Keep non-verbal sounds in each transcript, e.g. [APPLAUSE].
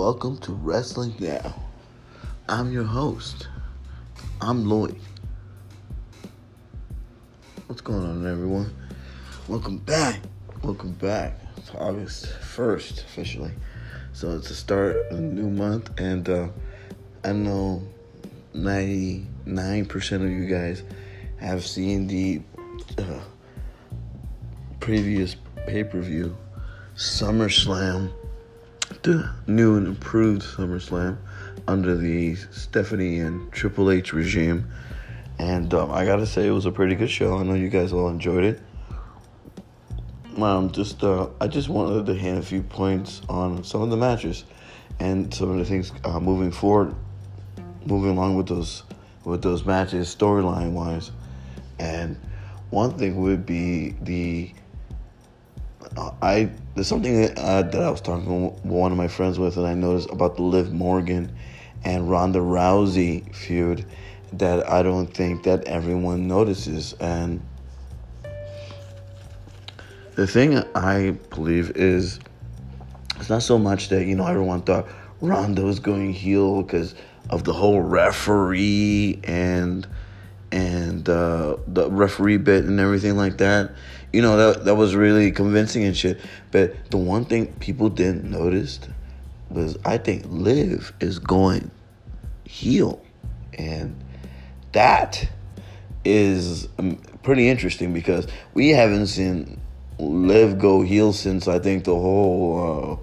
welcome to Wrestling Now. I'm your host. I'm Lloyd. What's going on, everyone? Welcome back. Welcome back. It's August 1st, officially. So it's the start of a new month, and uh, I know 99% of you guys have seen the uh, previous pay per view, SummerSlam new and improved SummerSlam under the Stephanie and Triple H regime. And um, I gotta say, it was a pretty good show. I know you guys all enjoyed it. Um, just uh, I just wanted to hand a few points on some of the matches and some of the things uh, moving forward, moving along with those with those matches storyline wise. And one thing would be the I there's something that, uh, that I was talking with one of my friends with, and I noticed about the Liv Morgan and Ronda Rousey feud that I don't think that everyone notices. And the thing I believe is it's not so much that you know everyone thought Ronda was going heel because of the whole referee and and uh, the referee bit and everything like that you know that that was really convincing and shit. But the one thing people didn't notice was I think Liv is going heel, and that is um, pretty interesting because we haven't seen Liv go heel since I think the whole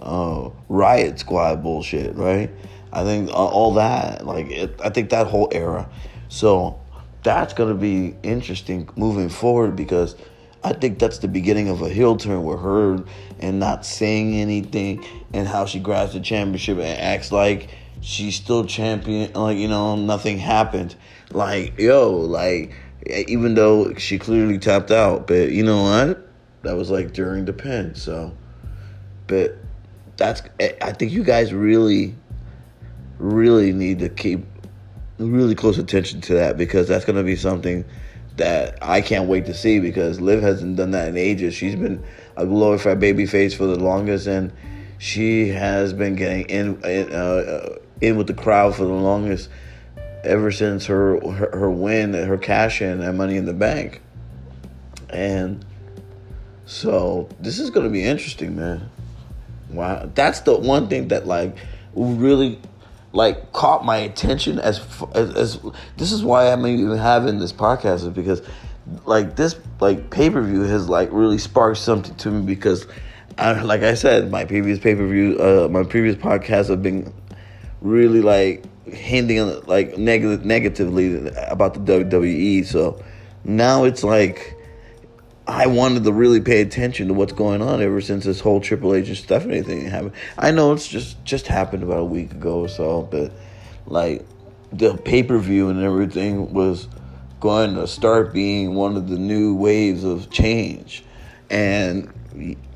uh, uh, Riot Squad bullshit, right? I think uh, all that, like, it, I think that whole era. So that's gonna be interesting moving forward because I think that's the beginning of a heel turn with her and not saying anything and how she grabs the championship and acts like she's still champion, like, you know, nothing happened. Like, yo, like, even though she clearly tapped out, but you know what? That was like during the pin, so. But that's, I think you guys really, really need to keep really close attention to that because that's going to be something that I can't wait to see because Liv hasn't done that in ages. She's been a glorified baby face for the longest, and she has been getting in in, uh, in with the crowd for the longest ever since her her, her win, her cash in at Money in the Bank, and so this is going to be interesting, man. Wow, that's the one thing that like really like caught my attention as, as, as this is why I'm even having this podcast is because like this like pay per view has like really sparked something to me because I, like I said my previous pay per view uh, my previous podcasts have been really like hinting like negative negatively about the WWE so now it's like I wanted to really pay attention to what's going on ever since this whole Triple H stuff and Stephanie thing happened. I know it's just just happened about a week ago or so, but like the pay per view and everything was going to start being one of the new waves of change, and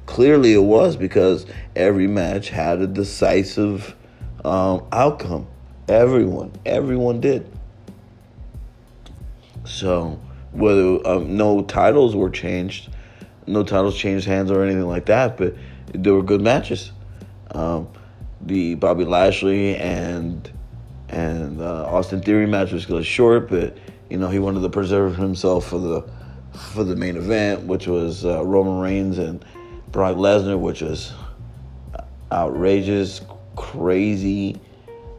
clearly it was because every match had a decisive um, outcome. Everyone, everyone did. So whether um, no titles were changed, no titles changed hands or anything like that, but there were good matches. Um, the Bobby Lashley and and uh, Austin Theory match was a short, but you know he wanted to preserve himself for the for the main event, which was uh, Roman Reigns and Brock Lesnar, which was outrageous, crazy,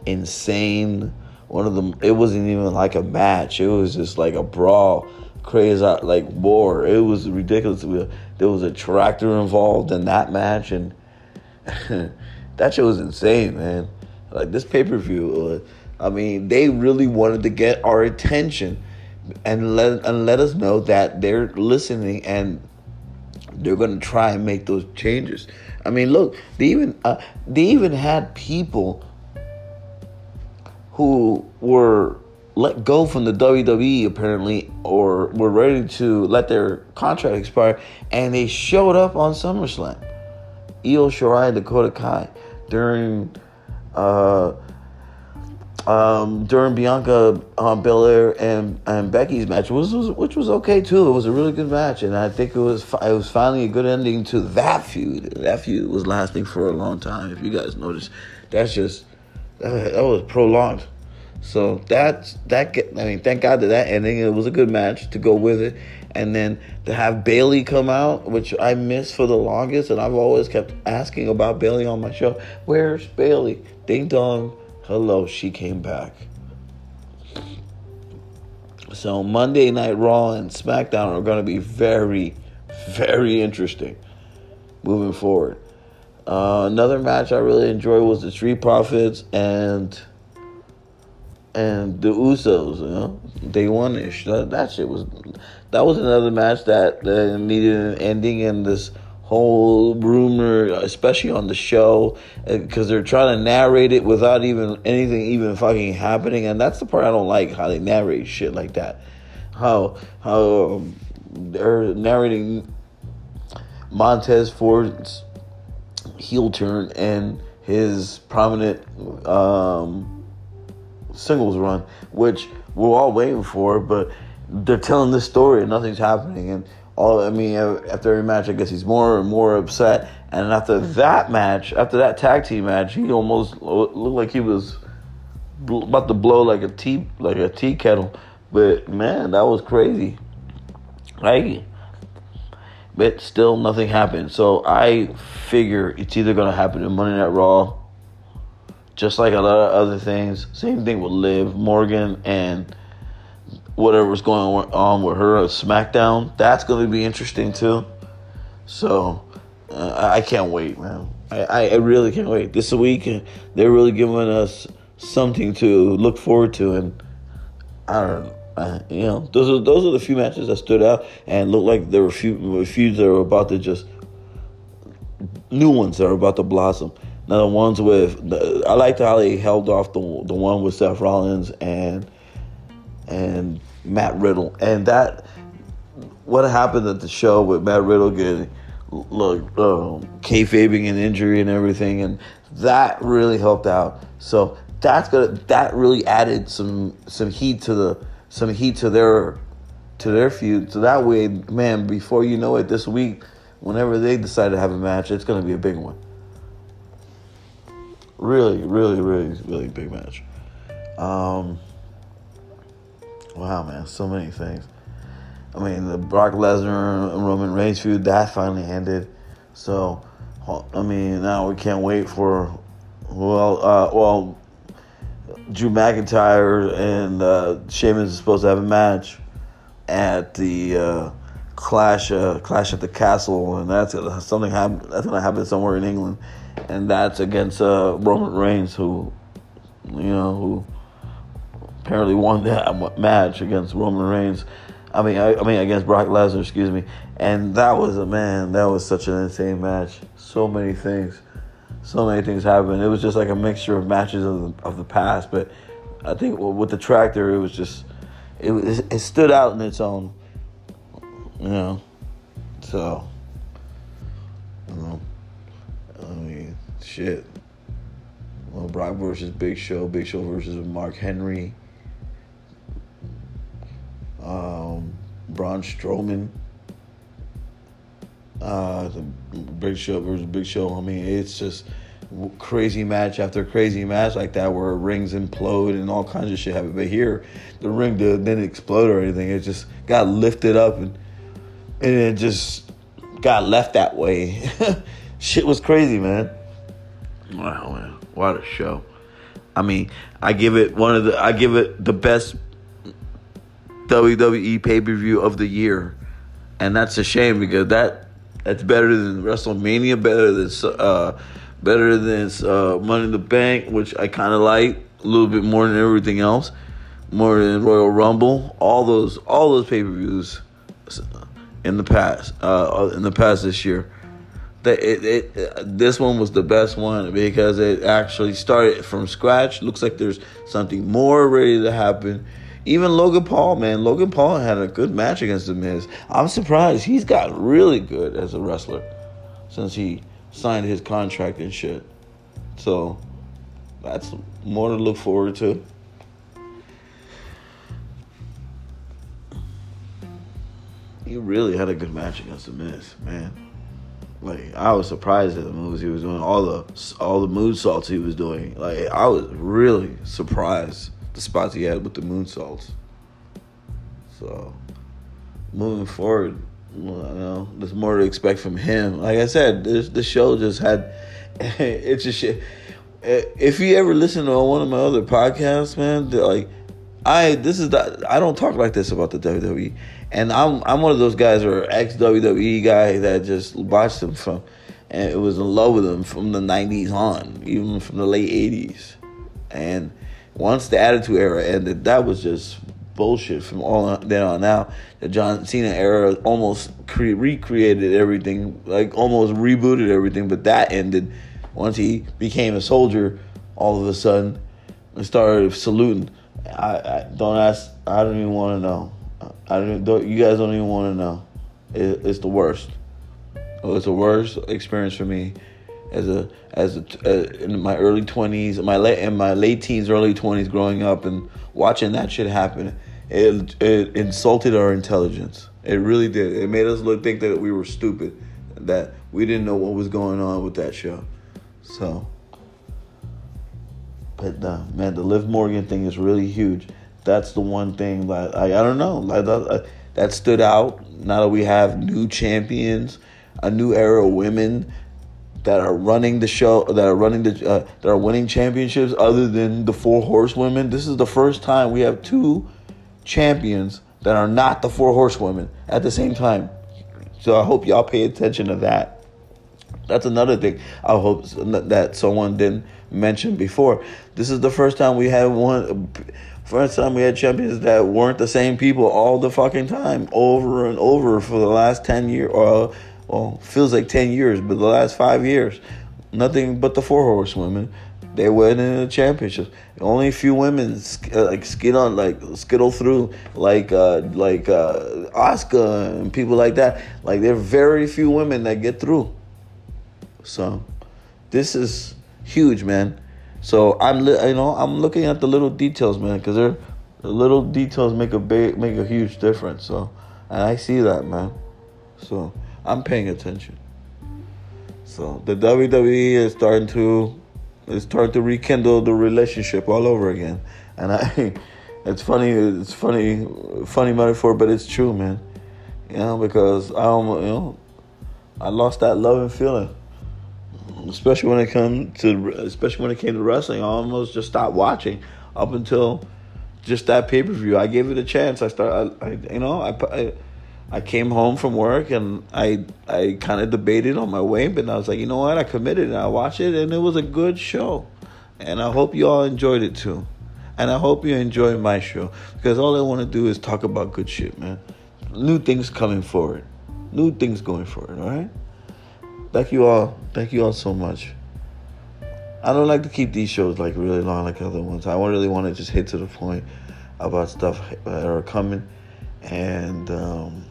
insane. One of them, it wasn't even like a match; it was just like a brawl crazy like war. It was ridiculous. There was a tractor involved in that match, and [LAUGHS] that shit was insane, man. Like this pay per view, uh, I mean, they really wanted to get our attention and let and let us know that they're listening and they're gonna try and make those changes. I mean, look, they even uh, they even had people who were let go from the WWE apparently, or were ready to let their contract expire, and they showed up on SummerSlam. Io Shirai, and Dakota Kai, during uh, um, during Bianca um, Belair and and Becky's match, was, was which was okay too. It was a really good match, and I think it was it was finally a good ending to that feud. That feud was lasting for a long time. If you guys noticed, that's just that was prolonged. So that's that. I mean, thank God that that ending. It was a good match to go with it, and then to have Bayley come out, which I missed for the longest, and I've always kept asking about Bayley on my show. Where's Bayley? Ding dong hello, she came back. So Monday Night Raw and SmackDown are going to be very, very interesting moving forward. Uh, another match I really enjoyed was the Street Profits and and the Usos. You know, day one ish. That, that shit was that was another match that uh, needed an ending, and this whole rumor, especially on the show, because uh, they're trying to narrate it without even anything even fucking happening, and that's the part I don't like how they narrate shit like that. How how um, they're narrating Montez Ford's heel turn and his prominent um, singles run, which we're all waiting for, but they're telling this story and nothing's happening, and all I mean, after every match, I guess he's more and more upset. And after that match, after that tag team match, he almost looked like he was about to blow like a tea like a tea kettle. But man, that was crazy. Like, but still nothing happened. So I figure it's either gonna happen in Monday Night Raw, just like a lot of other things. Same thing with Liv Morgan and whatever's going on with her at SmackDown. That's going to be interesting too. So uh, I can't wait, man. I, I really can't wait. This week, they're really giving us something to look forward to, and I don't know. Uh, you know, those are those are the few matches that stood out and looked like there were a few feuds that were about to just new ones that are about to blossom. Now the ones with the, I liked how they held off the the one with Seth Rollins and and Matt Riddle, and that what happened at the show with Matt Riddle getting look um, kayfabing an injury and everything, and that really helped out. So that's gonna that really added some some heat to the some heat to their to their feud. So that way, man, before you know it, this week, whenever they decide to have a match, it's gonna be a big one. Really, really, really, really big match. Um, Wow, man, so many things. I mean, the Brock Lesnar and Roman Reigns feud that finally ended. So, I mean, now we can't wait for well, uh, well, Drew McIntyre and uh, Sheamus is supposed to have a match at the uh, Clash uh, Clash at the Castle, and that's something happen, that's gonna happen somewhere in England, and that's against uh, Roman Reigns, who you know who apparently won that [LAUGHS] match against Roman Reigns. I mean, I, I, mean against Brock Lesnar, excuse me. And that was a man. That was such an insane match. So many things, so many things happened. It was just like a mixture of matches of the, of the past. But I think with the tractor, it was just it it stood out in its own. You know, so. You know, I mean, shit. Well, Brock versus Big Show, Big Show versus Mark Henry um, Braun Strowman. Uh, the Big Show versus Big Show. I mean, it's just crazy match after crazy match like that where rings implode and all kinds of shit happen. But here, the ring didn't explode or anything. It just got lifted up and and it just got left that way. [LAUGHS] shit was crazy, man. Wow, man, what a show! I mean, I give it one of the I give it the best WWE pay per view of the year, and that's a shame because that that's better than WrestleMania, better than uh, better than uh, Money in the Bank, which I kind of like a little bit more than everything else, more than Royal Rumble. All those all those pay per views in the past, uh, in the past this year. It, it, this one was the best one because it actually started from scratch. Looks like there's something more ready to happen even Logan Paul, man, Logan Paul had a good match against The Miz. I'm surprised he's got really good as a wrestler since he signed his contract and shit. So that's more to look forward to. He really had a good match against the Miz, man. Like I was surprised at the moves he was doing, all the all the moonsaults he was doing. Like I was really surprised the spots he had with the moonsaults. So moving forward, well, you know, there's more to expect from him. Like I said, this the show just had [LAUGHS] it's just shit. If you ever listen to one of my other podcasts, man, like I this is the I don't talk like this about the WWE, and I'm I'm one of those guys or ex WWE guy that just watched them from, and it was in love with them from the '90s on, even from the late '80s, and once the Attitude Era ended, that was just bullshit from all then on now. The John Cena era almost cre- recreated everything, like almost rebooted everything, but that ended once he became a soldier. All of a sudden, and started saluting. I, I don't ask. I don't even want to know. I don't. You guys don't even want to know. It, it's the worst. It's the worst experience for me as a as a, uh, in my early twenties, my late in my late teens, early twenties, growing up and watching that shit happen. It it insulted our intelligence. It really did. It made us look think that we were stupid, that we didn't know what was going on with that show. So but uh, man, the Liv Morgan thing is really huge. That's the one thing that I, I don't know like that, uh, that stood out. Now that we have new champions, a new era of women that are running the show, that are running the, uh, that are winning championships, other than the four horsewomen. This is the first time we have two champions that are not the four horsewomen at the same time. So I hope y'all pay attention to that. That's another thing. I hope that someone didn't mention before. This is the first time we had one. First time we had champions that weren't the same people all the fucking time, over and over for the last ten years, or well, feels like ten years, but the last five years, nothing but the four horsewomen. They win in the championships. Only a few women uh, like skid on, like skittle through, like uh, like uh, Asuka and people like that. Like there are very few women that get through. So, this is huge, man. So I'm, you know, I'm looking at the little details, man, because they're the little details make a big, make a huge difference. So, and I see that, man. So I'm paying attention. So the WWE is starting to, is starting to rekindle the relationship all over again, and I, [LAUGHS] it's funny, it's funny, funny metaphor, but it's true, man. You know, because I, you know, I lost that love and feeling especially when it come to especially when it came to wrestling. I almost just stopped watching up until just that pay per view. I gave it a chance. I started, I, I you know, I, I I came home from work and I I kind of debated on my way, but I was like, you know what? I committed and I watched it, and it was a good show, and I hope you all enjoyed it too, and I hope you enjoy my show because all I want to do is talk about good shit, man. New things coming forward, new things going forward. All right. Thank you all. Thank you all so much. I don't like to keep these shows like really long like other ones. I really want to just hit to the point about stuff that are coming. And um,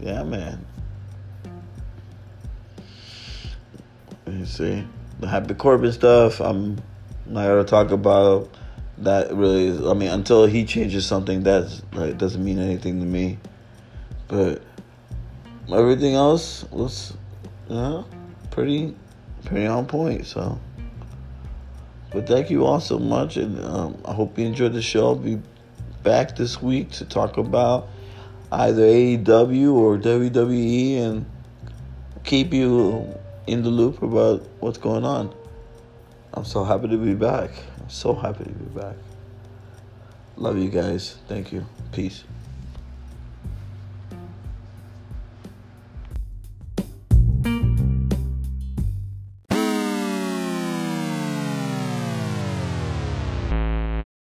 yeah, man. You see, the Happy Corbin stuff. I'm not gonna talk about that. Really, is, I mean, until he changes something, that's like doesn't mean anything to me. But everything else was yeah, pretty, pretty on point. So, but thank you all so much, and um, I hope you enjoyed the show. I'll be back this week to talk about either AEW or WWE, and keep you in the loop about what's going on. I'm so happy to be back. I'm so happy to be back. Love you guys. Thank you. Peace.